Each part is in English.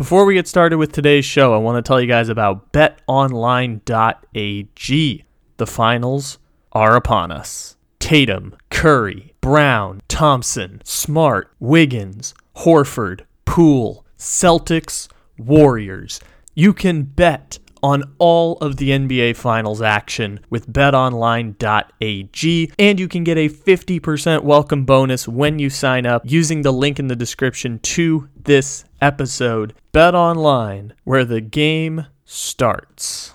Before we get started with today's show, I want to tell you guys about betonline.ag. The finals are upon us. Tatum, Curry, Brown, Thompson, Smart, Wiggins, Horford, Poole, Celtics, Warriors. You can bet on all of the NBA Finals action with betonline.ag, and you can get a 50% welcome bonus when you sign up using the link in the description to this episode. Bet online, where the game starts.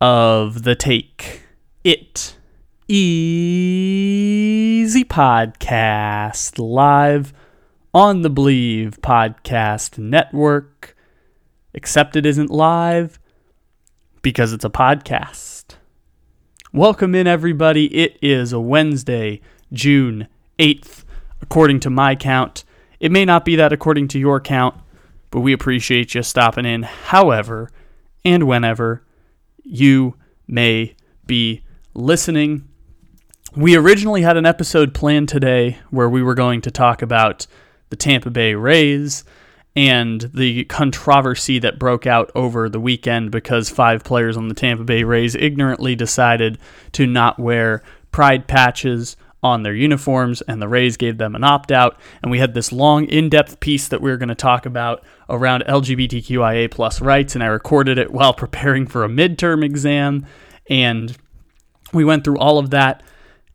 of The Take It Easy podcast live on the Believe Podcast Network. Except it isn't live because it's a podcast. Welcome in, everybody. It is a Wednesday, June 8th, according to my count. It may not be that according to your count, but we appreciate you stopping in however and whenever you may be listening. We originally had an episode planned today where we were going to talk about the Tampa Bay Rays and the controversy that broke out over the weekend because five players on the Tampa Bay Rays ignorantly decided to not wear pride patches on their uniforms, and the Rays gave them an opt out. And we had this long, in depth piece that we were going to talk about around LGBTQIA plus rights, and I recorded it while preparing for a midterm exam. And we went through all of that.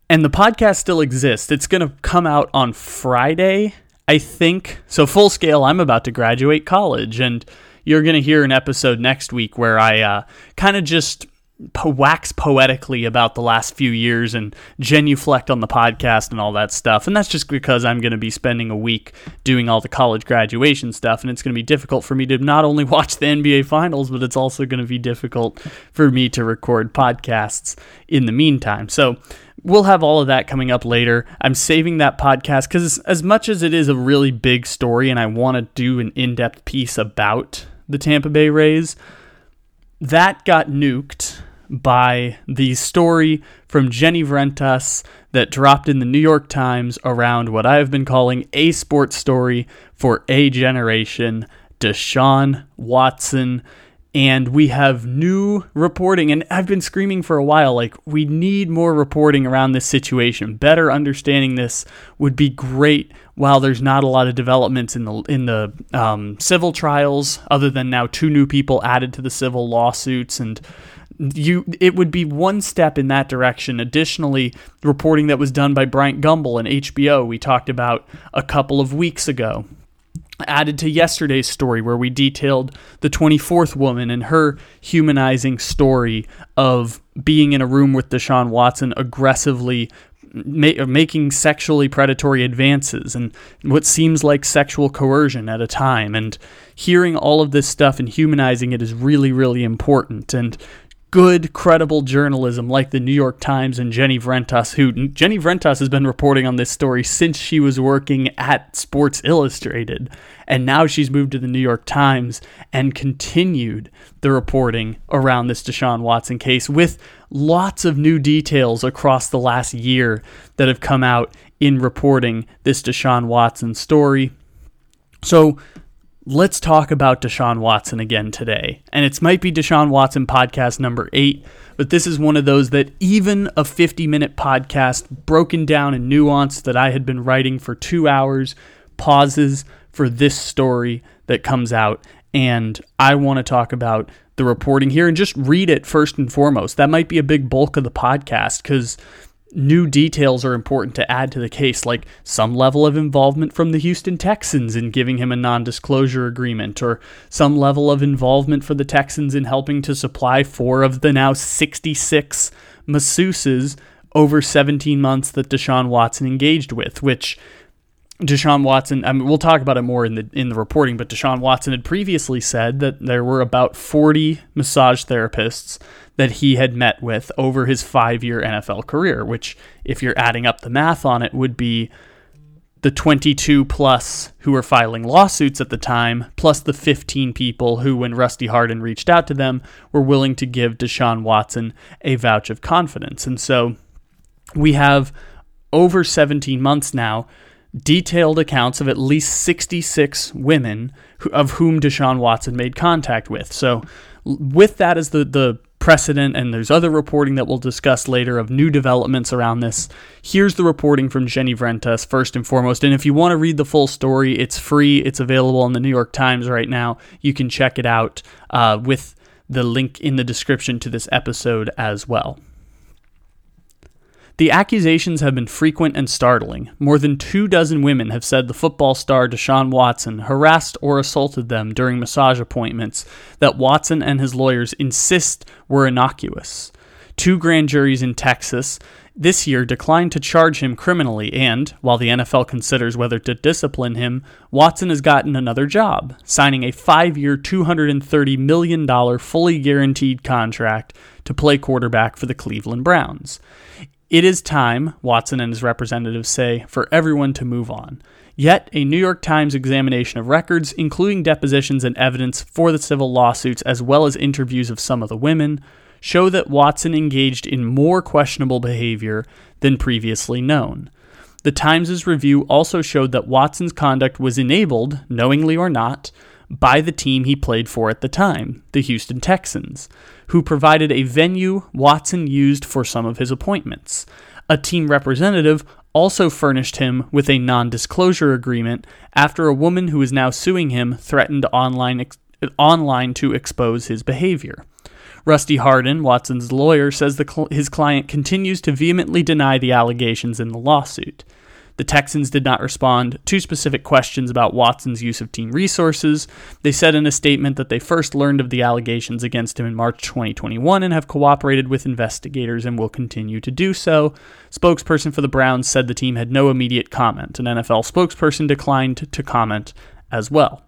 And the podcast still exists. It's going to come out on Friday, I think. So, full scale, I'm about to graduate college, and you're going to hear an episode next week where I uh, kind of just po- wax poetically about the last few years and genuflect on the podcast and all that stuff. And that's just because I'm going to be spending a week doing all the college graduation stuff, and it's going to be difficult for me to not only watch the NBA Finals, but it's also going to be difficult for me to record podcasts in the meantime. So, we'll have all of that coming up later. I'm saving that podcast because, as much as it is a really big story and I want to do an in depth piece about the Tampa Bay Rays, that got nuked by the story from Jenny Vrentas that dropped in the New York Times around what I have been calling a sports story for a generation Deshaun Watson. And we have new reporting, and I've been screaming for a while like, we need more reporting around this situation. Better understanding this would be great while there's not a lot of developments in the in the um, civil trials, other than now two new people added to the civil lawsuits, and you it would be one step in that direction. Additionally, reporting that was done by Bryant Gumbel and HBO, we talked about a couple of weeks ago. Added to yesterday's story, where we detailed the 24th woman and her humanizing story of being in a room with Deshaun Watson aggressively ma- making sexually predatory advances and what seems like sexual coercion at a time. And hearing all of this stuff and humanizing it is really, really important. And good, credible journalism like the New York Times and Jenny Vrentas, who Jenny Vrentas has been reporting on this story since she was working at Sports Illustrated. And now she's moved to the New York Times and continued the reporting around this Deshaun Watson case with lots of new details across the last year that have come out in reporting this Deshaun Watson story. So, let's talk about Deshaun Watson again today. And it might be Deshaun Watson podcast number eight, but this is one of those that even a 50 minute podcast broken down and nuanced that I had been writing for two hours pauses for this story that comes out. And I want to talk about the reporting here and just read it first and foremost. That might be a big bulk of the podcast because new details are important to add to the case, like some level of involvement from the Houston Texans in giving him a non disclosure agreement, or some level of involvement for the Texans in helping to supply four of the now 66 masseuses over 17 months that Deshaun Watson engaged with, which Deshaun Watson, I mean, we'll talk about it more in the in the reporting, but Deshaun Watson had previously said that there were about 40 massage therapists that he had met with over his five year NFL career, which, if you're adding up the math on it, would be the 22 plus who were filing lawsuits at the time, plus the 15 people who, when Rusty Hardin reached out to them, were willing to give Deshaun Watson a vouch of confidence. And so we have over 17 months now detailed accounts of at least 66 women who, of whom Deshaun Watson made contact with. So, with that as the, the precedent, and there's other reporting that we'll discuss later of new developments around this. Here's the reporting from Jenny Vrentas, first and foremost. And if you want to read the full story, it's free. It's available in the New York Times right now. You can check it out uh, with the link in the description to this episode as well. The accusations have been frequent and startling. More than two dozen women have said the football star Deshaun Watson harassed or assaulted them during massage appointments that Watson and his lawyers insist were innocuous. Two grand juries in Texas this year declined to charge him criminally, and, while the NFL considers whether to discipline him, Watson has gotten another job, signing a five year, $230 million fully guaranteed contract to play quarterback for the Cleveland Browns. It is time, Watson and his representatives say, for everyone to move on. Yet, a New York Times examination of records, including depositions and evidence for the civil lawsuits, as well as interviews of some of the women, show that Watson engaged in more questionable behavior than previously known. The Times' review also showed that Watson's conduct was enabled, knowingly or not, by the team he played for at the time, the Houston Texans who provided a venue Watson used for some of his appointments. A team representative also furnished him with a non disclosure agreement after a woman who is now suing him threatened online, ex- online to expose his behavior. Rusty Hardin, Watson's lawyer, says cl- his client continues to vehemently deny the allegations in the lawsuit. The Texans did not respond to specific questions about Watson's use of team resources. They said in a statement that they first learned of the allegations against him in March 2021 and have cooperated with investigators and will continue to do so. Spokesperson for the Browns said the team had no immediate comment. An NFL spokesperson declined to comment as well.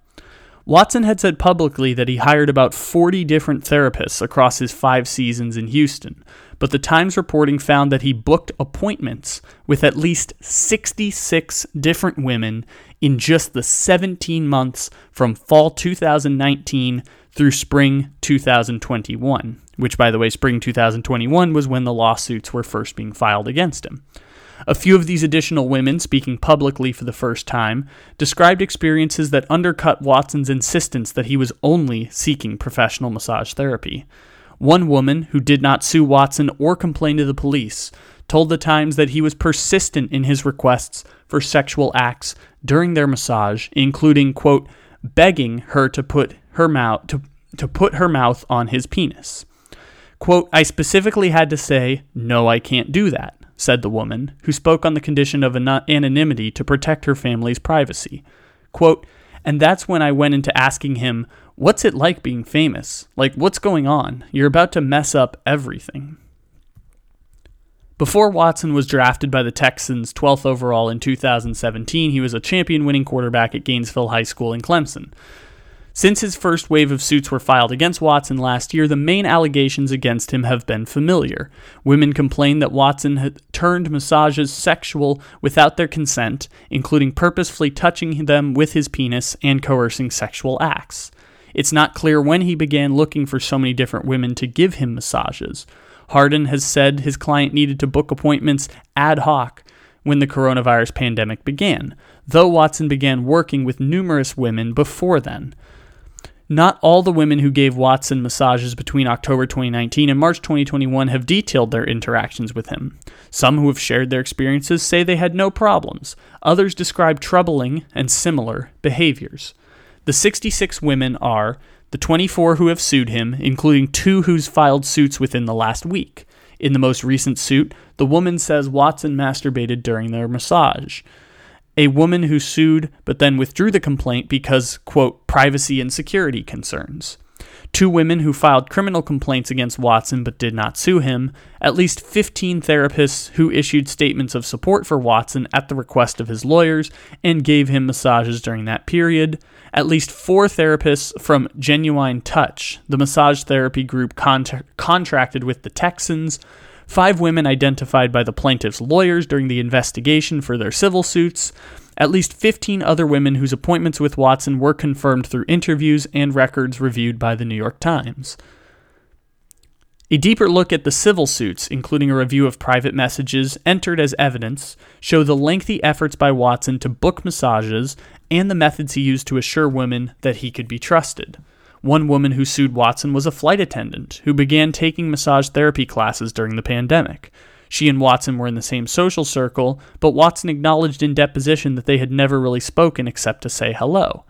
Watson had said publicly that he hired about 40 different therapists across his five seasons in Houston, but the Times reporting found that he booked appointments with at least 66 different women in just the 17 months from fall 2019 through spring 2021, which, by the way, spring 2021 was when the lawsuits were first being filed against him. A few of these additional women, speaking publicly for the first time, described experiences that undercut Watson's insistence that he was only seeking professional massage therapy. One woman, who did not sue Watson or complain to the police, told the Times that he was persistent in his requests for sexual acts during their massage, including, quote, begging her to put her mouth to, to put her mouth on his penis. Quote, I specifically had to say, no, I can't do that, said the woman, who spoke on the condition of anonymity to protect her family's privacy. Quote, and that's when I went into asking him, What's it like being famous? Like, what's going on? You're about to mess up everything. Before Watson was drafted by the Texans 12th overall in 2017, he was a champion winning quarterback at Gainesville High School in Clemson. Since his first wave of suits were filed against Watson last year, the main allegations against him have been familiar. Women complained that Watson had turned massages sexual without their consent, including purposefully touching them with his penis and coercing sexual acts. It's not clear when he began looking for so many different women to give him massages. Hardin has said his client needed to book appointments ad hoc when the coronavirus pandemic began, though Watson began working with numerous women before then. Not all the women who gave Watson massages between October 2019 and March 2021 have detailed their interactions with him. Some who have shared their experiences say they had no problems. Others describe troubling and similar behaviors. The 66 women are the 24 who have sued him, including two who's filed suits within the last week. In the most recent suit, the woman says Watson masturbated during their massage. A woman who sued but then withdrew the complaint because, quote, privacy and security concerns two women who filed criminal complaints against Watson but did not sue him, at least 15 therapists who issued statements of support for Watson at the request of his lawyers and gave him massages during that period, at least four therapists from Genuine Touch, the massage therapy group contra- contracted with the Texans, five women identified by the plaintiff's lawyers during the investigation for their civil suits, at least 15 other women whose appointments with Watson were confirmed through interviews and records reviewed by the New York Times. A deeper look at the civil suits, including a review of private messages entered as evidence, show the lengthy efforts by Watson to book massages and the methods he used to assure women that he could be trusted. One woman who sued Watson was a flight attendant who began taking massage therapy classes during the pandemic. She and Watson were in the same social circle, but Watson acknowledged in deposition that they had never really spoken except to say hello.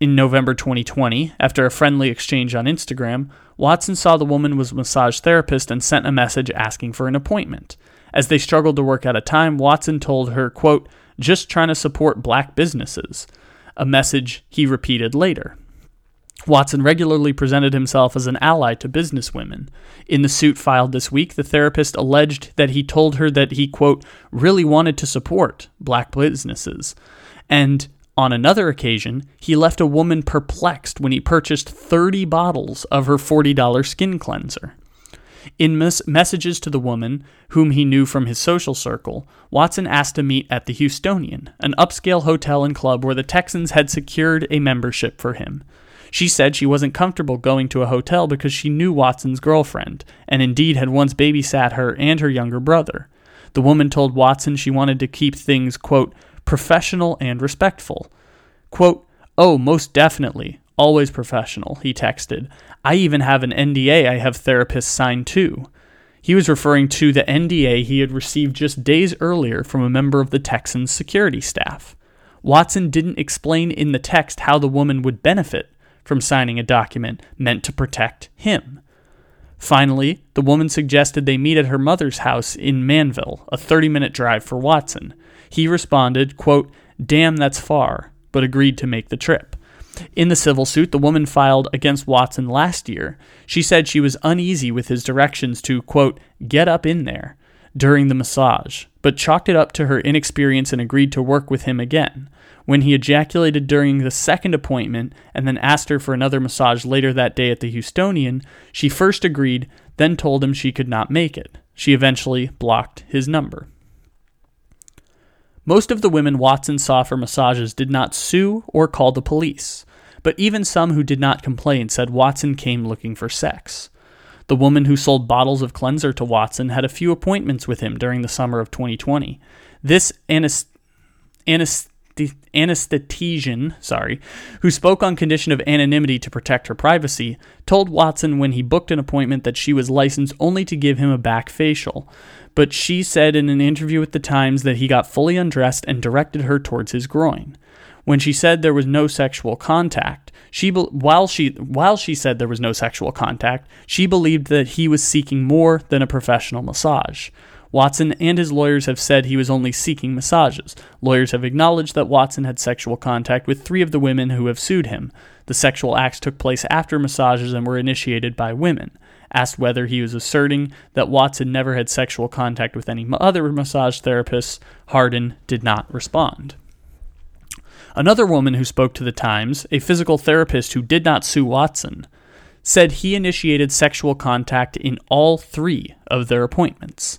In November 2020, after a friendly exchange on Instagram, Watson saw the woman was a massage therapist and sent a message asking for an appointment. As they struggled to work out a time, Watson told her, quote, just trying to support black businesses, a message he repeated later. Watson regularly presented himself as an ally to businesswomen. In the suit filed this week, the therapist alleged that he told her that he, quote, really wanted to support black businesses. And on another occasion, he left a woman perplexed when he purchased 30 bottles of her $40 skin cleanser. In mes- messages to the woman, whom he knew from his social circle, Watson asked to meet at the Houstonian, an upscale hotel and club where the Texans had secured a membership for him. She said she wasn't comfortable going to a hotel because she knew Watson's girlfriend, and indeed had once babysat her and her younger brother. The woman told Watson she wanted to keep things, quote, professional and respectful. Quote, Oh, most definitely. Always professional, he texted. I even have an NDA I have therapists sign too. He was referring to the NDA he had received just days earlier from a member of the Texans security staff. Watson didn't explain in the text how the woman would benefit from signing a document meant to protect him. Finally, the woman suggested they meet at her mother's house in Manvel, a 30 minute drive for Watson. He responded, quote, Damn, that's far, but agreed to make the trip. In the civil suit the woman filed against Watson last year, she said she was uneasy with his directions to, quote, get up in there during the massage, but chalked it up to her inexperience and agreed to work with him again. When he ejaculated during the second appointment and then asked her for another massage later that day at the Houstonian, she first agreed, then told him she could not make it. She eventually blocked his number. Most of the women Watson saw for massages did not sue or call the police, but even some who did not complain said Watson came looking for sex. The woman who sold bottles of cleanser to Watson had a few appointments with him during the summer of 2020. This anesthesia anesthetician, sorry, who spoke on condition of anonymity to protect her privacy, told Watson when he booked an appointment that she was licensed only to give him a back facial. But she said in an interview with the Times that he got fully undressed and directed her towards his groin. When she said there was no sexual contact, she while she while she said there was no sexual contact, she believed that he was seeking more than a professional massage. Watson and his lawyers have said he was only seeking massages. Lawyers have acknowledged that Watson had sexual contact with three of the women who have sued him. The sexual acts took place after massages and were initiated by women. Asked whether he was asserting that Watson never had sexual contact with any other massage therapists, Hardin did not respond. Another woman who spoke to the Times, a physical therapist who did not sue Watson, said he initiated sexual contact in all three of their appointments.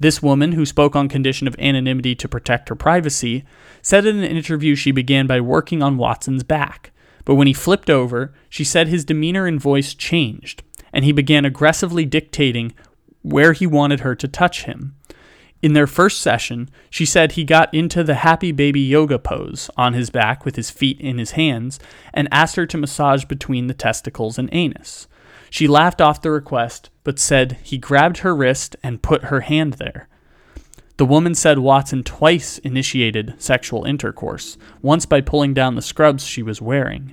This woman, who spoke on condition of anonymity to protect her privacy, said in an interview she began by working on Watson's back. But when he flipped over, she said his demeanor and voice changed, and he began aggressively dictating where he wanted her to touch him. In their first session, she said he got into the happy baby yoga pose on his back with his feet in his hands and asked her to massage between the testicles and anus. She laughed off the request, but said he grabbed her wrist and put her hand there. The woman said Watson twice initiated sexual intercourse, once by pulling down the scrubs she was wearing.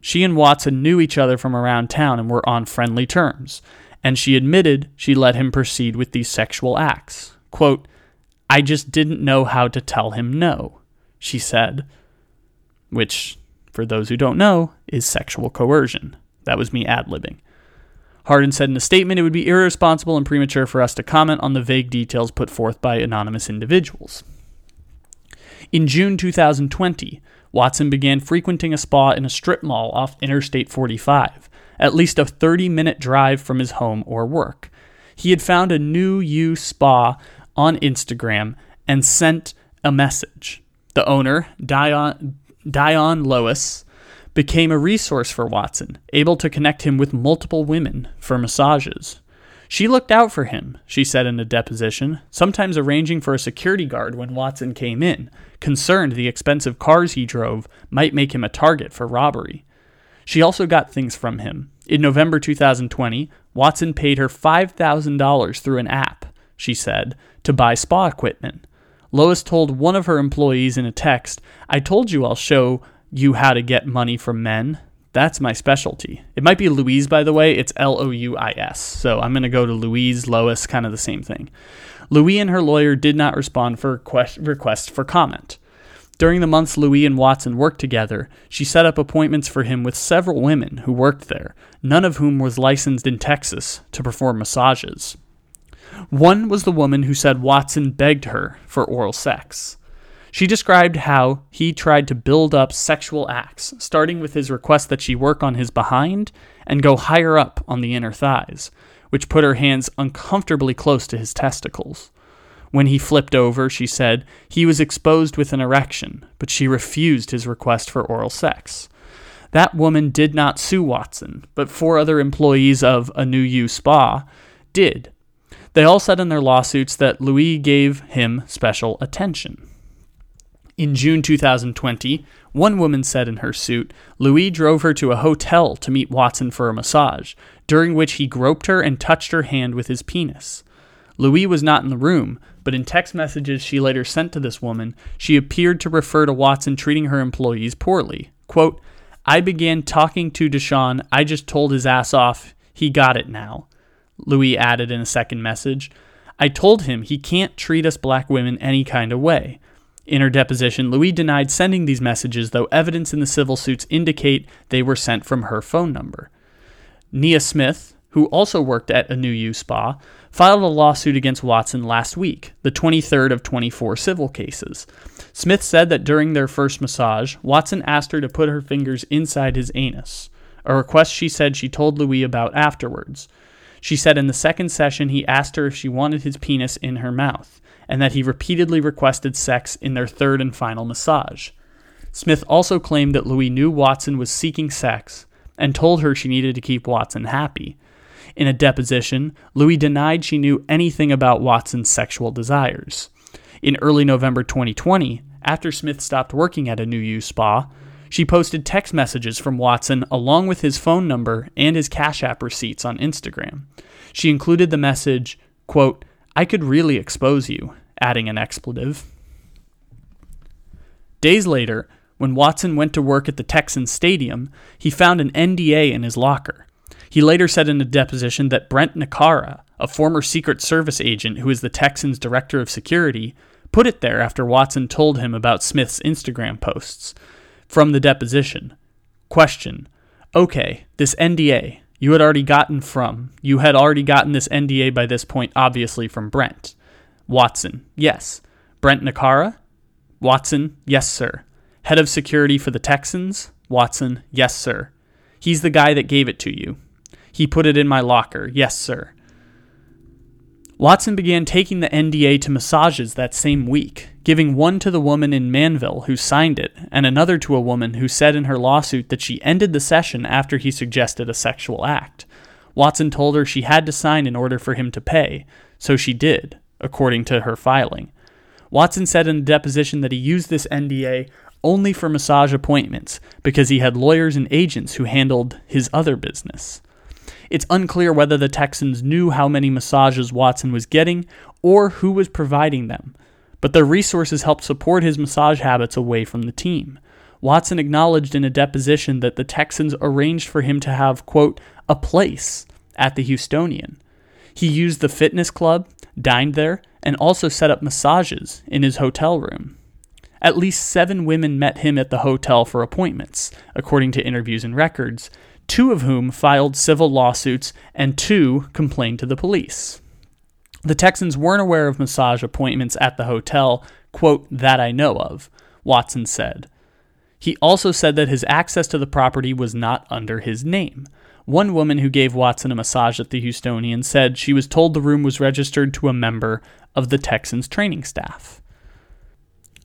She and Watson knew each other from around town and were on friendly terms. and she admitted she let him proceed with these sexual acts. Quote, I just didn't know how to tell him no, she said, which, for those who don't know, is sexual coercion. That was me ad libbing. Hardin said in a statement it would be irresponsible and premature for us to comment on the vague details put forth by anonymous individuals. In June 2020, Watson began frequenting a spa in a strip mall off Interstate 45, at least a 30 minute drive from his home or work. He had found a new you spa on Instagram and sent a message. The owner, Dion, Dion Lois, became a resource for Watson, able to connect him with multiple women for massages. She looked out for him, she said in a deposition, sometimes arranging for a security guard when Watson came in, concerned the expensive cars he drove might make him a target for robbery. She also got things from him. In November 2020, Watson paid her $5,000 through an app, she said, to buy spa equipment. Lois told one of her employees in a text, I told you I'll show you how to get money from men. That's my specialty. It might be Louise, by the way. It's L O U I S. So I'm going to go to Louise, Lois, kind of the same thing. Louis and her lawyer did not respond for request, for comment. During the months Louis and Watson worked together, she set up appointments for him with several women who worked there, none of whom was licensed in Texas to perform massages. One was the woman who said Watson begged her for oral sex. She described how he tried to build up sexual acts, starting with his request that she work on his behind and go higher up on the inner thighs, which put her hands uncomfortably close to his testicles. When he flipped over, she said, he was exposed with an erection, but she refused his request for oral sex. That woman did not sue Watson, but four other employees of A New You Spa did. They all said in their lawsuits that Louis gave him special attention. In June 2020, one woman said in her suit, Louis drove her to a hotel to meet Watson for a massage, during which he groped her and touched her hand with his penis. Louis was not in the room, but in text messages she later sent to this woman, she appeared to refer to Watson treating her employees poorly. Quote, I began talking to Deshaun. I just told his ass off. He got it now. Louis added in a second message. I told him he can't treat us black women any kind of way. In her deposition, Louis denied sending these messages, though evidence in the civil suits indicate they were sent from her phone number. Nia Smith, who also worked at a New You spa, filed a lawsuit against Watson last week, the 23rd of 24 civil cases. Smith said that during their first massage, Watson asked her to put her fingers inside his anus, a request she said she told Louis about afterwards. She said in the second session he asked her if she wanted his penis in her mouth and that he repeatedly requested sex in their third and final massage. Smith also claimed that Louis knew Watson was seeking sex and told her she needed to keep Watson happy. In a deposition, Louis denied she knew anything about Watson's sexual desires. In early November 2020, after Smith stopped working at a New You spa, she posted text messages from Watson along with his phone number and his Cash App receipts on Instagram. She included the message, quote, I could really expose you, adding an expletive. Days later, when Watson went to work at the Texans stadium, he found an NDA in his locker. He later said in a deposition that Brent Naccara, a former Secret Service agent who is the Texans' director of security, put it there after Watson told him about Smith's Instagram posts. From the deposition Question Okay, this NDA, you had already gotten from, you had already gotten this NDA by this point, obviously from Brent. Watson, yes. Brent Naccara? Watson, yes, sir. Head of security for the Texans? Watson, yes, sir. He's the guy that gave it to you. He put it in my locker, yes, sir. Watson began taking the NDA to massages that same week, giving one to the woman in Manvel who signed it, and another to a woman who said in her lawsuit that she ended the session after he suggested a sexual act. Watson told her she had to sign in order for him to pay, so she did according to her filing. Watson said in a deposition that he used this NDA only for massage appointments because he had lawyers and agents who handled his other business. It's unclear whether the Texans knew how many massages Watson was getting or who was providing them, but their resources helped support his massage habits away from the team. Watson acknowledged in a deposition that the Texans arranged for him to have, quote, a place at the Houstonian. He used the fitness club, dined there, and also set up massages in his hotel room. At least seven women met him at the hotel for appointments, according to interviews and records, two of whom filed civil lawsuits and two complained to the police. The Texans weren't aware of massage appointments at the hotel, quote, that I know of, Watson said. He also said that his access to the property was not under his name. One woman who gave Watson a massage at the Houstonian said she was told the room was registered to a member of the Texans training staff.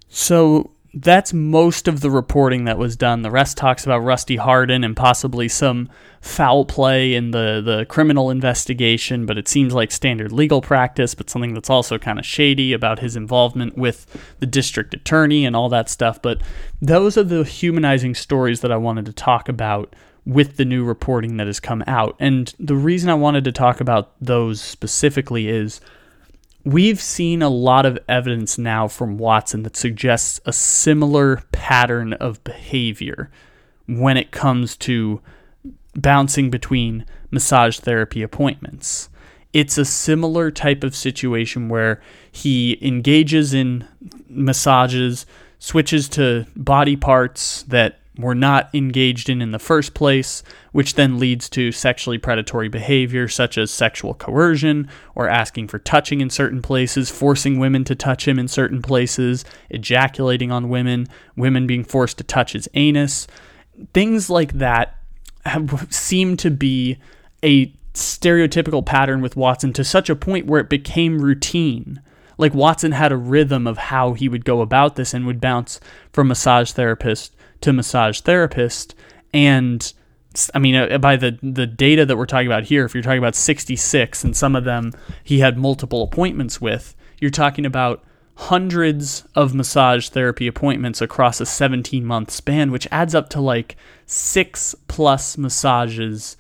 So that's most of the reporting that was done. The rest talks about Rusty Hardin and possibly some foul play in the, the criminal investigation, but it seems like standard legal practice, but something that's also kind of shady about his involvement with the district attorney and all that stuff. But those are the humanizing stories that I wanted to talk about with the new reporting that has come out. And the reason I wanted to talk about those specifically is We've seen a lot of evidence now from Watson that suggests a similar pattern of behavior when it comes to bouncing between massage therapy appointments. It's a similar type of situation where he engages in massages, switches to body parts that were not engaged in in the first place, which then leads to sexually predatory behavior such as sexual coercion or asking for touching in certain places, forcing women to touch him in certain places, ejaculating on women, women being forced to touch his anus. Things like that have, seem to be a stereotypical pattern with Watson to such a point where it became routine like Watson had a rhythm of how he would go about this and would bounce from massage therapist to massage therapist. And I mean, uh, by the the data that we're talking about here, if you're talking about 66, and some of them he had multiple appointments with, you're talking about hundreds of massage therapy appointments across a 17 month span, which adds up to like six plus massages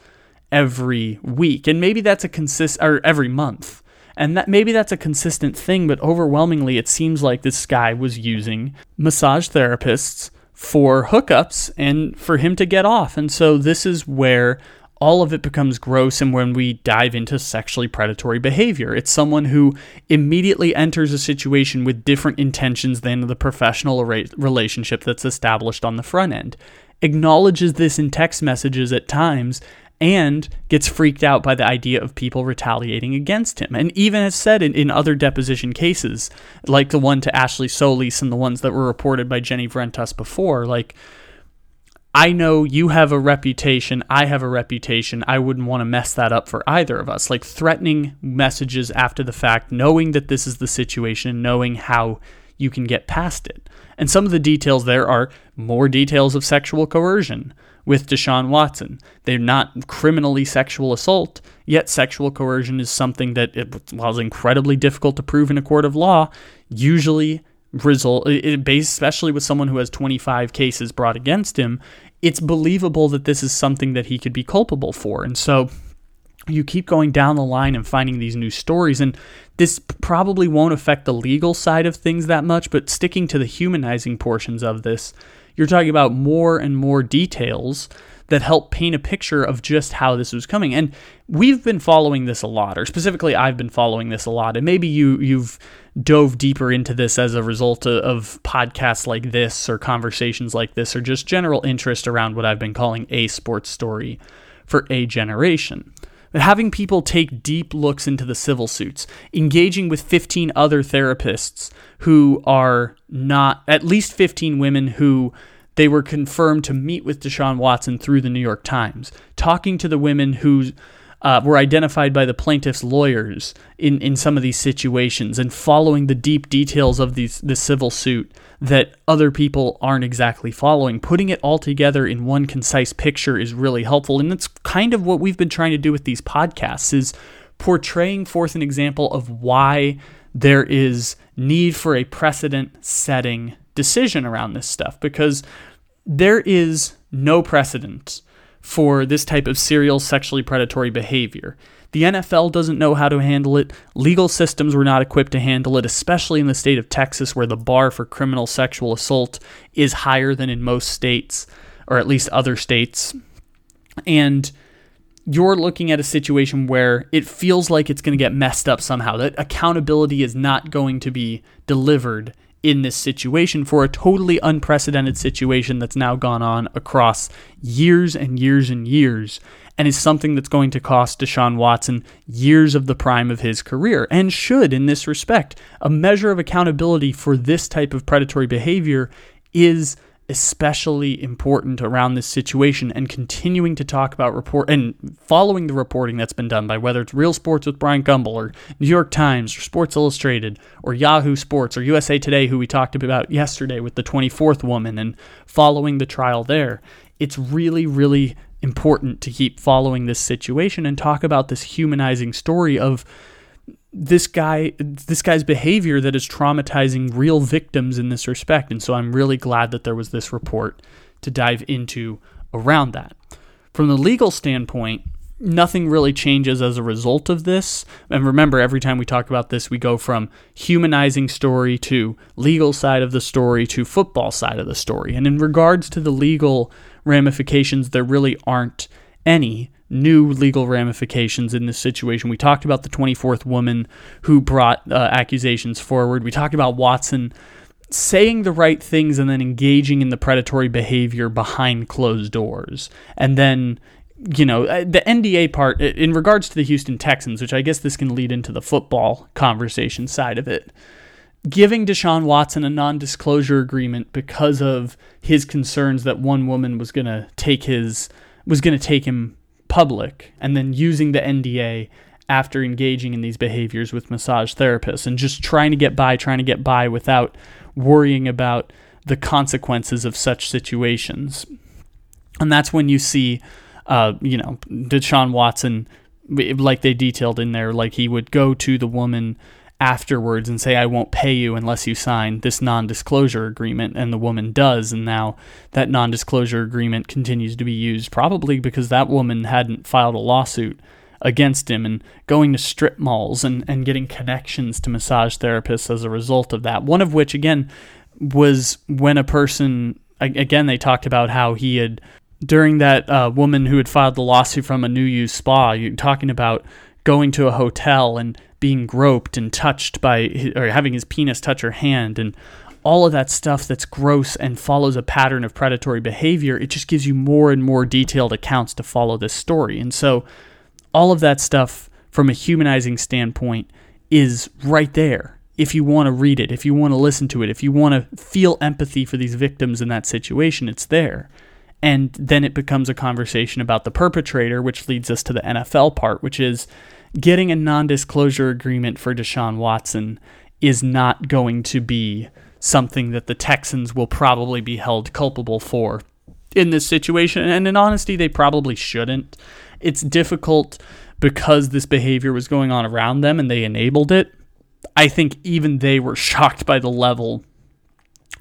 every week, and maybe that's a consist or every month. And that maybe that's a consistent thing, but overwhelmingly it seems like this guy was using massage therapists for hookups and for him to get off. And so this is where all of it becomes gross and when we dive into sexually predatory behavior. It's someone who immediately enters a situation with different intentions than the professional relationship that's established on the front end. Acknowledges this in text messages at times and gets freaked out by the idea of people retaliating against him. And even has said in, in other deposition cases, like the one to Ashley Solis and the ones that were reported by Jenny Vrentas before, like, I know you have a reputation, I have a reputation. I wouldn't want to mess that up for either of us. Like threatening messages after the fact, knowing that this is the situation, knowing how you can get past it. And some of the details there are more details of sexual coercion, with Deshaun Watson. They're not criminally sexual assault, yet sexual coercion is something that, it, while incredibly difficult to prove in a court of law, usually result, especially with someone who has 25 cases brought against him, it's believable that this is something that he could be culpable for. And so you keep going down the line and finding these new stories and this probably won't affect the legal side of things that much but sticking to the humanizing portions of this you're talking about more and more details that help paint a picture of just how this was coming. And we've been following this a lot, or specifically, I've been following this a lot. And maybe you you've dove deeper into this as a result of, of podcasts like this, or conversations like this, or just general interest around what I've been calling a sports story for a generation. But having people take deep looks into the civil suits, engaging with 15 other therapists who are not, at least 15 women who they were confirmed to meet with Deshaun Watson through the New York Times, talking to the women who uh, were identified by the plaintiff's lawyers in, in some of these situations, and following the deep details of these the civil suit that other people aren't exactly following. Putting it all together in one concise picture is really helpful. And that's kind of what we've been trying to do with these podcasts is portraying forth an example of why there is need for a precedent setting decision around this stuff because there is no precedent for this type of serial sexually predatory behavior. The NFL doesn't know how to handle it. Legal systems were not equipped to handle it, especially in the state of Texas, where the bar for criminal sexual assault is higher than in most states, or at least other states. And you're looking at a situation where it feels like it's going to get messed up somehow, that accountability is not going to be delivered in this situation for a totally unprecedented situation that's now gone on across years and years and years and is something that's going to cost Deshaun Watson years of the prime of his career and should in this respect. A measure of accountability for this type of predatory behavior is especially important around this situation and continuing to talk about report and following the reporting that's been done by whether it's Real Sports with Bryant Gumbel or New York Times or Sports Illustrated or Yahoo Sports or USA Today, who we talked about yesterday with the 24th woman and following the trial there. It's really, really important to keep following this situation and talk about this humanizing story of this guy this guy's behavior that is traumatizing real victims in this respect. And so I'm really glad that there was this report to dive into around that. From the legal standpoint nothing really changes as a result of this. And remember every time we talk about this we go from humanizing story to legal side of the story to football side of the story. And in regards to the legal ramifications there really aren't any new legal ramifications in this situation. We talked about the 24th woman who brought uh, accusations forward. We talked about Watson saying the right things and then engaging in the predatory behavior behind closed doors. And then, you know, uh, the NDA part in regards to the Houston Texans, which I guess this can lead into the football conversation side of it. Giving Deshaun Watson a non disclosure agreement because of his concerns that one woman was going to take his was going to take him public and then using the NDA after engaging in these behaviors with massage therapists and just trying to get by, trying to get by without worrying about the consequences of such situations. And that's when you see, uh, you know, Deshaun Watson, like they detailed in there, like he would go to the woman afterwards and say, I won't pay you unless you sign this non disclosure agreement. And the woman does. And now that non disclosure agreement continues to be used, probably because that woman hadn't filed a lawsuit against him and going to strip malls and, and getting connections to massage therapists as a result of that. One of which, again, was when a person, again, they talked about how he had. During that uh, woman who had filed the lawsuit from a new use spa, you're talking about going to a hotel and being groped and touched by or having his penis touch her hand and all of that stuff that's gross and follows a pattern of predatory behavior, it just gives you more and more detailed accounts to follow this story. And so all of that stuff from a humanizing standpoint is right there. If you want to read it, if you want to listen to it, if you want to feel empathy for these victims in that situation, it's there. And then it becomes a conversation about the perpetrator, which leads us to the NFL part, which is getting a non disclosure agreement for Deshaun Watson is not going to be something that the Texans will probably be held culpable for in this situation. And in honesty, they probably shouldn't. It's difficult because this behavior was going on around them and they enabled it. I think even they were shocked by the level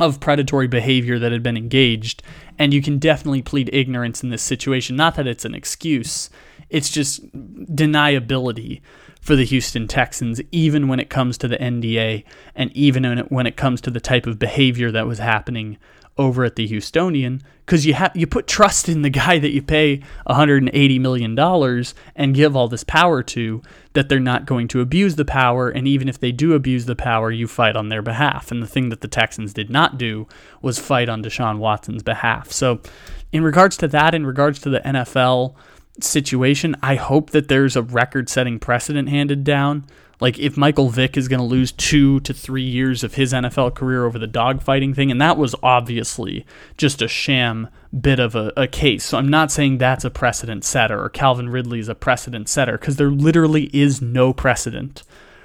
of predatory behavior that had been engaged. And you can definitely plead ignorance in this situation. Not that it's an excuse, it's just deniability for the Houston Texans, even when it comes to the NDA and even when it, comes to the type of behavior that was happening over at the Houstonian, because you have you put trust in the guy that you pay 180 million dollars and give all this power to, that they're not going to abuse the power, and even if they do abuse the power, you fight on their behalf. And the thing that the Texans did not do was fight on Deshaun Watson's behalf. So, in regards to that, in regards to the NFL situation, I hope that there's a record setting precedent handed down. Like if Michael Vick is going to lose two to three years of his NFL career over the dogfighting thing, and that was obviously just a sham bit of a, a case. So I'm not saying that's a precedent setter or Calvin Ridley is a precedent setter because there literally is no precedent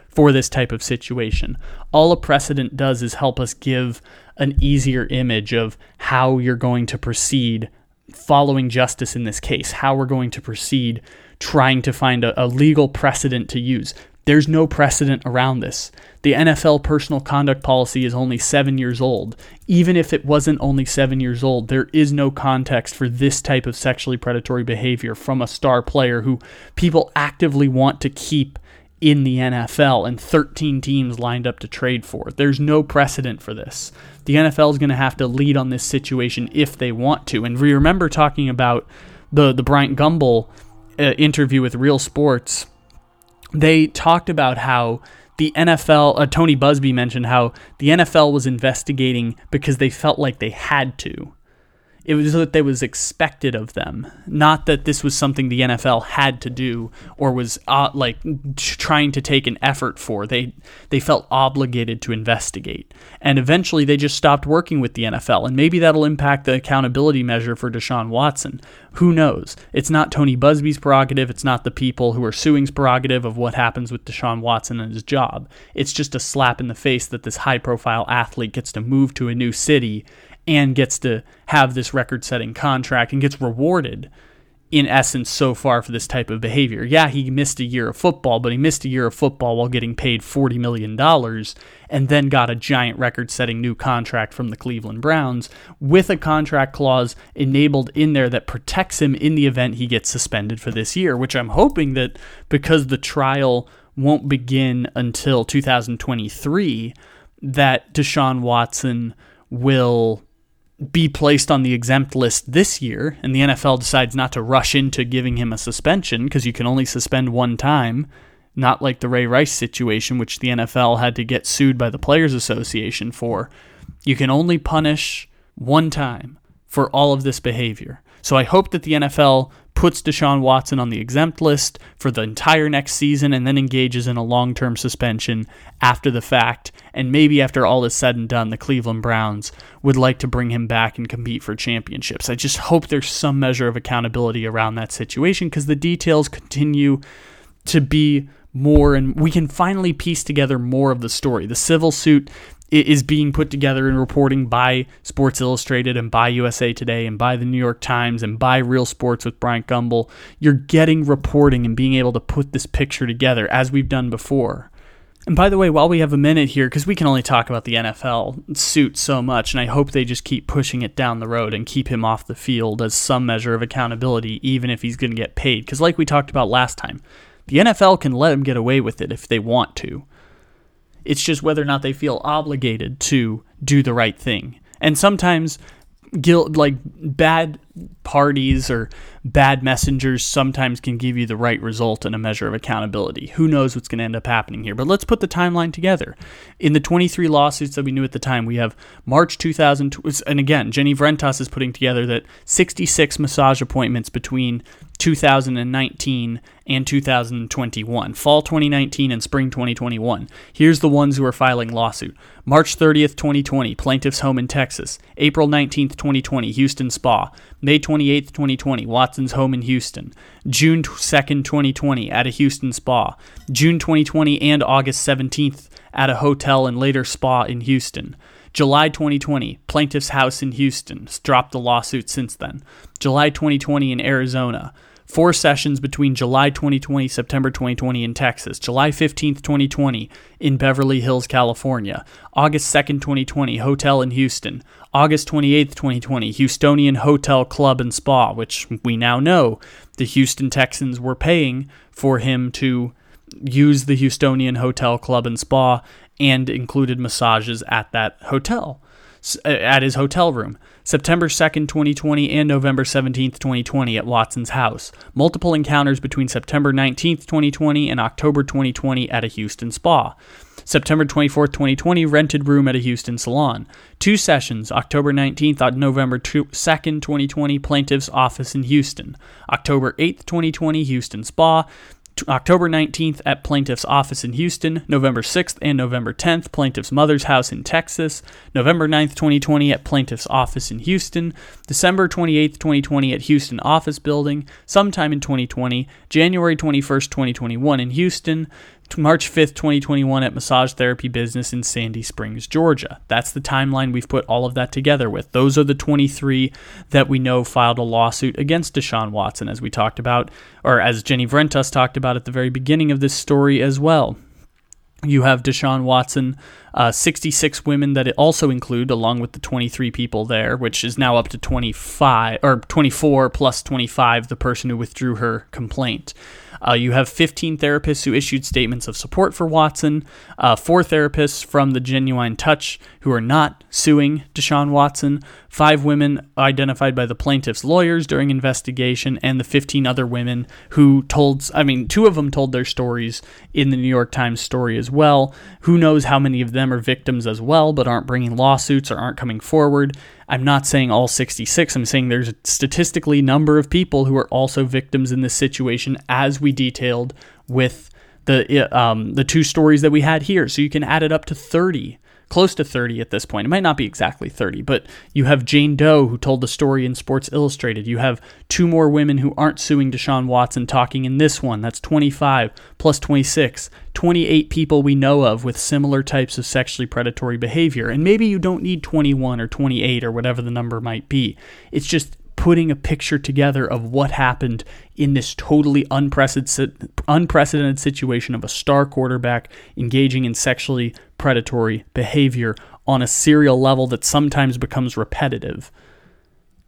for this type of situation. All a precedent does is help us give an easier image of how you're going to proceed following justice in this case, how we're going to proceed trying to find a, a, legal precedent to use. There's no precedent around this. The NFL personal conduct policy is only seven years old. Even if it wasn't only seven years old, there is no context for this type of sexually predatory behavior from a star player who people actively want to keep in the NFL and 13 teams lined up to trade for. There's no precedent for this. The NFL is going to have to lead on this situation if they want to. And we remember talking about the the Bryant Gumbel uh, interview with Real Sports, they talked about how the NFL, uh, Tony Buzbee mentioned how the NFL was investigating because they felt like they had to it was that they was expected of them, not that this was something the NFL had to do or was uh, like trying to take an effort for. They they felt obligated to investigate, and eventually they just stopped working with the NFL, and maybe that'll impact the accountability measure for Deshaun Watson. Who knows? It's not Tony Buzbee's prerogative. It's not the people who are suing's prerogative of what happens with Deshaun Watson and his job. It's just a slap in the face that this high-profile athlete gets to move to a new city and gets to have this record setting contract and gets rewarded in essence so far for this type of behavior. Yeah, he missed a year of football, but he missed a year of football while getting paid $40 million and then got a giant record setting new contract from the Cleveland Browns with a contract clause enabled in there that protects him in the event he gets suspended for this year, which I'm hoping that because the trial won't begin until 2023, that Deshaun Watson will be placed on the exempt list this year, and the NFL decides not to rush into giving him a suspension because you can only suspend one time, not like the Ray Rice situation, which the NFL had to get sued by the Players Association for. You can only punish one time for all of this behavior. So I hope that the NFL puts Deshaun Watson on the exempt list for the entire next season and then engages in a long term suspension after the fact. And maybe after all is said and done, the Cleveland Browns would like to bring him back and compete for championships. I just hope there's some measure of accountability around that situation because the details continue to be more and we can finally piece together more of the story. The civil suit is being put together and reporting by Sports Illustrated and by USA Today and by the New York Times and by Real Sports with Bryant Gumbel. You're getting reporting and being able to put this picture together as we've done before. And by the way, while we have a minute here, because we can only talk about the NFL suit so much, and I hope they just keep pushing it down the road and keep him off the field as some measure of accountability, even if he's going to get paid. Because, like we talked about last time, the NFL can let him get away with it if they want to. It's just whether or not they feel obligated to do the right thing. And sometimes guilt like bad parties or bad messengers sometimes can give you the right result and a measure of accountability. Who knows what's going to end up happening here? But let's put the timeline together. In the 23 lawsuits that we knew at the time, we have March 2000, and again, Jenny Vrentas is putting together that 66 massage appointments between 2019 and 2021, fall 2019 and spring 2021. Here's the ones who are filing lawsuit. March 30th, 2020, plaintiff's home in Texas. April 19th, 2020, Houston Spa. May 28th, 2020, Watson's home in Houston. June 2nd, 2020, at a Houston spa. June 2020 and August 17th, at a hotel and later spa in Houston. July 2020, plaintiff's house in Houston. Dropped the lawsuit since then. July 2020 in Arizona. Four sessions between July 2020 September 2020 in Texas, July 15th 2020 in Beverly Hills, California, August 2nd 2020 hotel in Houston, August 28th 2020 Houstonian Hotel Club and Spa, which we now know the Houston Texans were paying for him to use the Houstonian Hotel Club and Spa and included massages at that hotel at his hotel room. September 2nd, 2020 and November 17th, 2020 at Watson's house. Multiple encounters between September 19th, 2020 and October 2020 at a Houston spa. September 24th, 2020, rented room at a Houston salon. Two sessions, October 19th on November 2nd, 2020, plaintiff's office in Houston. October 8th, 2020, Houston spa. October 19th at plaintiff's office in Houston, November 6th and November 10th, plaintiff's mother's house in Texas, November 9th, 2020 at plaintiff's office in Houston, December 28th, 2020 at Houston office building, sometime in 2020, January 21st, 2021 in Houston, March 5th, 2021 at Massage Therapy Business in Sandy Springs, Georgia. That's the timeline we've put all of that together with. Those are the 23 that we know filed a lawsuit against Deshaun Watson, as we talked about, or as Jenny Vrentas talked about at the very beginning of this story as well. You have Deshaun Watson, uh, 66 women that it also include, along with the 23 people there, which is now up to 25 or 24 plus 25, the person who withdrew her complaint. Uh, you have 15 therapists who issued statements of support for Watson, uh, four therapists from the Genuine Touch who are not suing Deshaun Watson, five women identified by the plaintiff's lawyers during investigation, and the 15 other women who told, I mean, two of them told their stories in the New York Times story as well. Who knows how many of them are victims as well, but aren't bringing lawsuits or aren't coming forward. I'm not saying all 66. I'm saying there's a statistically number of people who are also victims in this situation, as we detailed with the um, the two stories that we had here. So you can add it up to 30 close to 30 at this point. It might not be exactly 30, but you have Jane Doe who told the story in Sports Illustrated. You have two more women who aren't suing Deshaun Watson talking in this one. That's 25 plus 26. 28 people we know of with similar types of sexually predatory behavior. And maybe you don't need 21 or 28 or whatever the number might be. It's just putting a picture together of what happened in this totally unprecedented, situation of a star quarterback engaging in sexually predatory behavior on a serial level that sometimes becomes repetitive.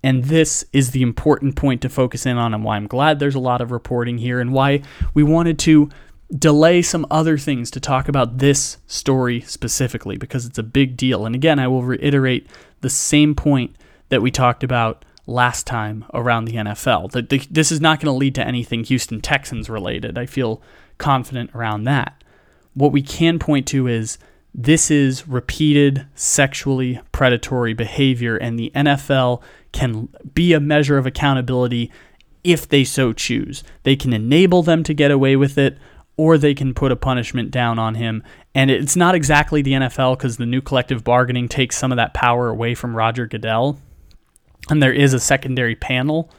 And this is the important point to focus in on, and why I'm glad there's a lot of reporting here, and why we wanted to delay some other things to talk about this story specifically, because it's a big deal. And again, I will reiterate the same point that we talked about last time around the NFL. The, the, this is not going to lead to anything Houston Texans related. I feel confident around that. What we can point to is this is repeated sexually predatory behavior, and the NFL can be a measure of accountability if they so choose. They can enable them to get away with it, or they can put a punishment down on him. And it's not exactly the NFL because the new collective bargaining takes some of that power away from Roger Goodell and there is a secondary panel,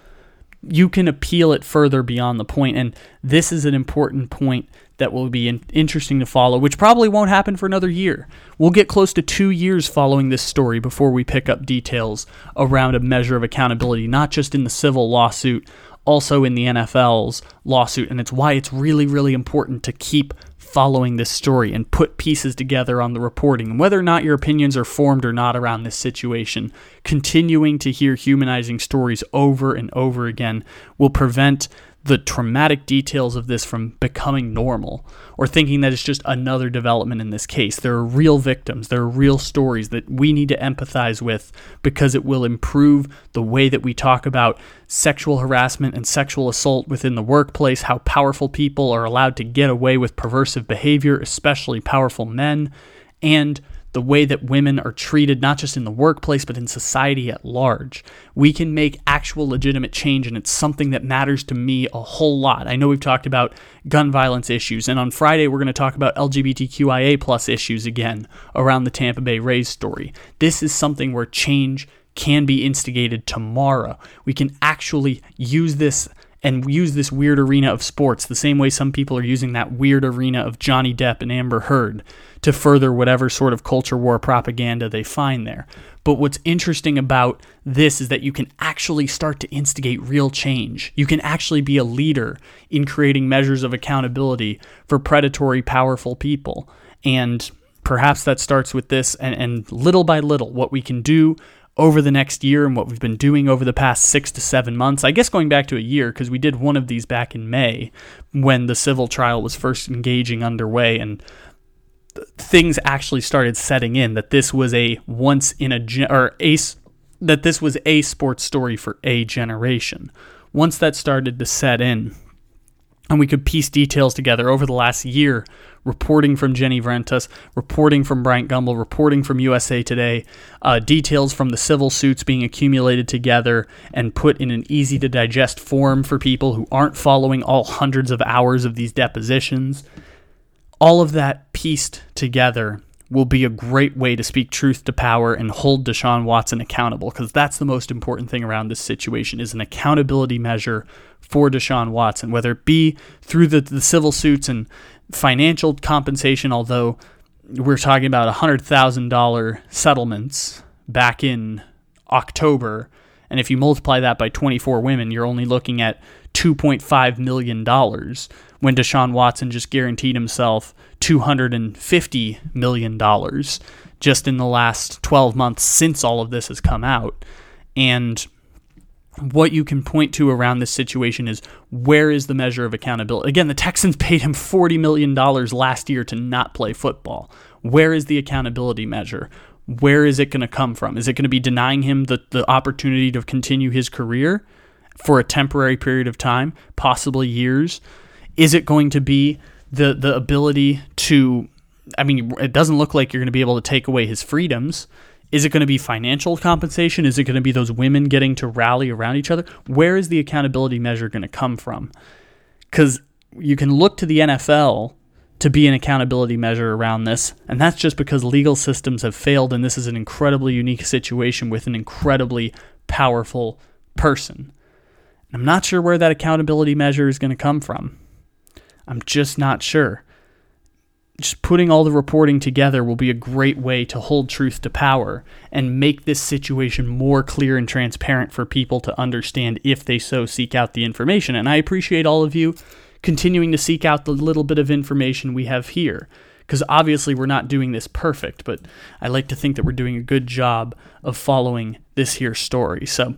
you can appeal it further beyond the point. And this is an important point that will be in- interesting to follow, which probably won't happen for another year. We'll get close to two years following this story before we pick up details around a measure of accountability, not just in the civil lawsuit, also in the NFL's lawsuit. And it's why it's really, really important to keep following this story and put pieces together on the reporting. And whether or not your opinions are formed or not around this situation, continuing to hear humanizing stories over and over again will prevent the traumatic details of this from becoming normal or thinking that it's just another development in this case. There are real victims, there are real stories that we need to empathize with because it will improve the way that we talk about sexual harassment and sexual assault within the workplace, how powerful people are allowed to get away with perversive behavior, especially powerful men, and the way that women are treated, not just in the workplace, but in society at large. We can make actual legitimate change, and it's something that matters to me a whole lot. I know we've talked about gun violence issues, and on Friday, we're going to talk about LGBTQIA plus issues again around the Tampa Bay Rays story. This is something where change can be instigated tomorrow. We can actually use this and use this weird arena of sports the same way some people are using that weird arena of Johnny Depp and Amber Heard to further whatever sort of culture war propaganda they find there. But what's interesting about this is that you can actually start to instigate real change. You can actually be a leader in creating measures of accountability for predatory, powerful people. And perhaps that starts with this, and, and little by little, what we can do over the next year and what we've been doing over the past six to seven months. I guess going back to a year, because we did one of these back in May when the civil trial was first engaging underway. And things actually started setting in that this was a once in a or a that this was a sports story for a generation. Once that started to set in, and we could piece details together over the last year, reporting from Jenny Vrentas, reporting from Bryant Gumbel, reporting from USA Today, uh, details from the civil suits being accumulated together and put in an easy to digest form for people who aren't following all hundreds of hours of these depositions. All of that pieced together will be a great way to speak truth to power and hold Deshaun Watson accountable because that's the most important thing around this situation is an accountability measure for Deshaun Watson, whether it be through the, the civil suits and financial compensation, although we're talking about $100,000 settlements back in October. And if you multiply that by 24 women, you're only looking at $2.5 million when Deshaun Watson just guaranteed himself $250 million just in the last 12 months since all of this has come out. And what you can point to around this situation is where is the measure of accountability? Again, the Texans paid him $40 million last year to not play football. Where is the accountability measure? Where is it going to come from? Is it going to be denying him the, the opportunity to continue his career for a temporary period of time, possibly years? Is it going to be the, the ability to, I mean, it doesn't look like you're going to be able to take away his freedoms. Is it going to be financial compensation? Is it going to be those women getting to rally around each other? Where is the accountability measure going to come from? Because you can look to the NFL to be an accountability measure around this, and that's just because legal systems have failed, and this is an incredibly unique situation with an incredibly powerful person. I'm not sure where that accountability measure is going to come from. I'm just not sure just putting all the reporting together will be a great way to hold truth to power and make this situation more clear and transparent for people to understand if they so seek out the information. And I appreciate all of you continuing to seek out the little bit of information we have here. Because obviously, we're not doing this perfect, but I like to think that we're doing a good job of following this here story. So,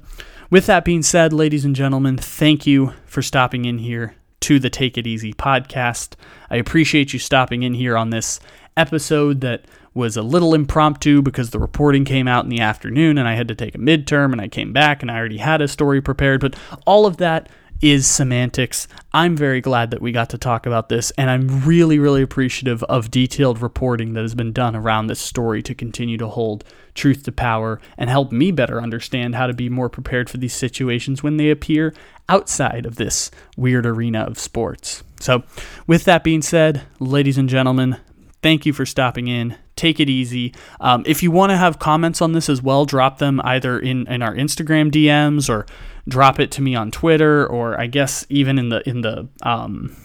with that being said, ladies and gentlemen, thank you for stopping in here to the Take It Easy podcast. I appreciate you stopping in here on this episode that was a little impromptu because the reporting came out in the afternoon and I had to take a midterm and I came back and I already had a story prepared, but all of that is semantics. I'm very glad that we got to talk about this, and I'm really, really appreciative of detailed reporting that has been done around this story to continue to hold truth to power and help me better understand how to be more prepared for these situations when they appear outside of this weird arena of sports. So, with that being said, ladies and gentlemen, thank you for stopping in. Take it easy. Um, if you want to have comments on this as well, drop them either in, in our Instagram DMs or drop it to me on Twitter, or I guess even in the in the um,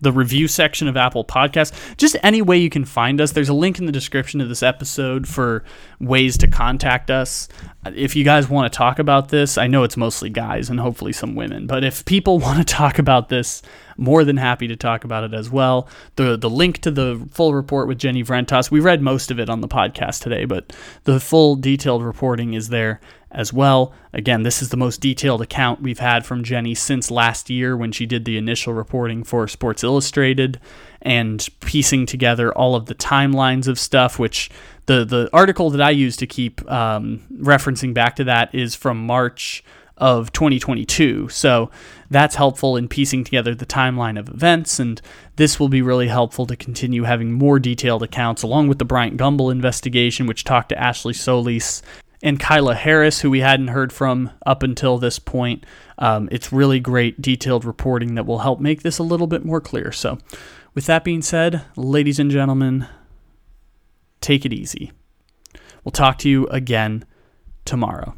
the review section of Apple Podcasts. Just any way you can find us. There's a link in the description of this episode for ways to contact us. If you guys want to talk about this, I know it's mostly guys and hopefully some women, but if people want to talk about this, more than happy to talk about it as well. The the link to the full report with Jenny Vrentas, we read most of it on the podcast today, but the full detailed reporting is there as well. Again, this is the most detailed account we've had from Jenny since last year when she did the initial reporting for Sports Illustrated and piecing together all of the timelines of stuff, which the, the article that I use to keep um, referencing back to that is from March of 2022. So that's helpful in piecing together the timeline of events, and this will be really helpful to continue having more detailed accounts along with the Bryant Gumbel investigation, which talked to Ashley Solis and Kyla Harris, who we hadn't heard from up until this point. Um, it's really great detailed reporting that will help make this a little bit more clear. So, with that being said, ladies and gentlemen, take it easy. We'll talk to you again tomorrow.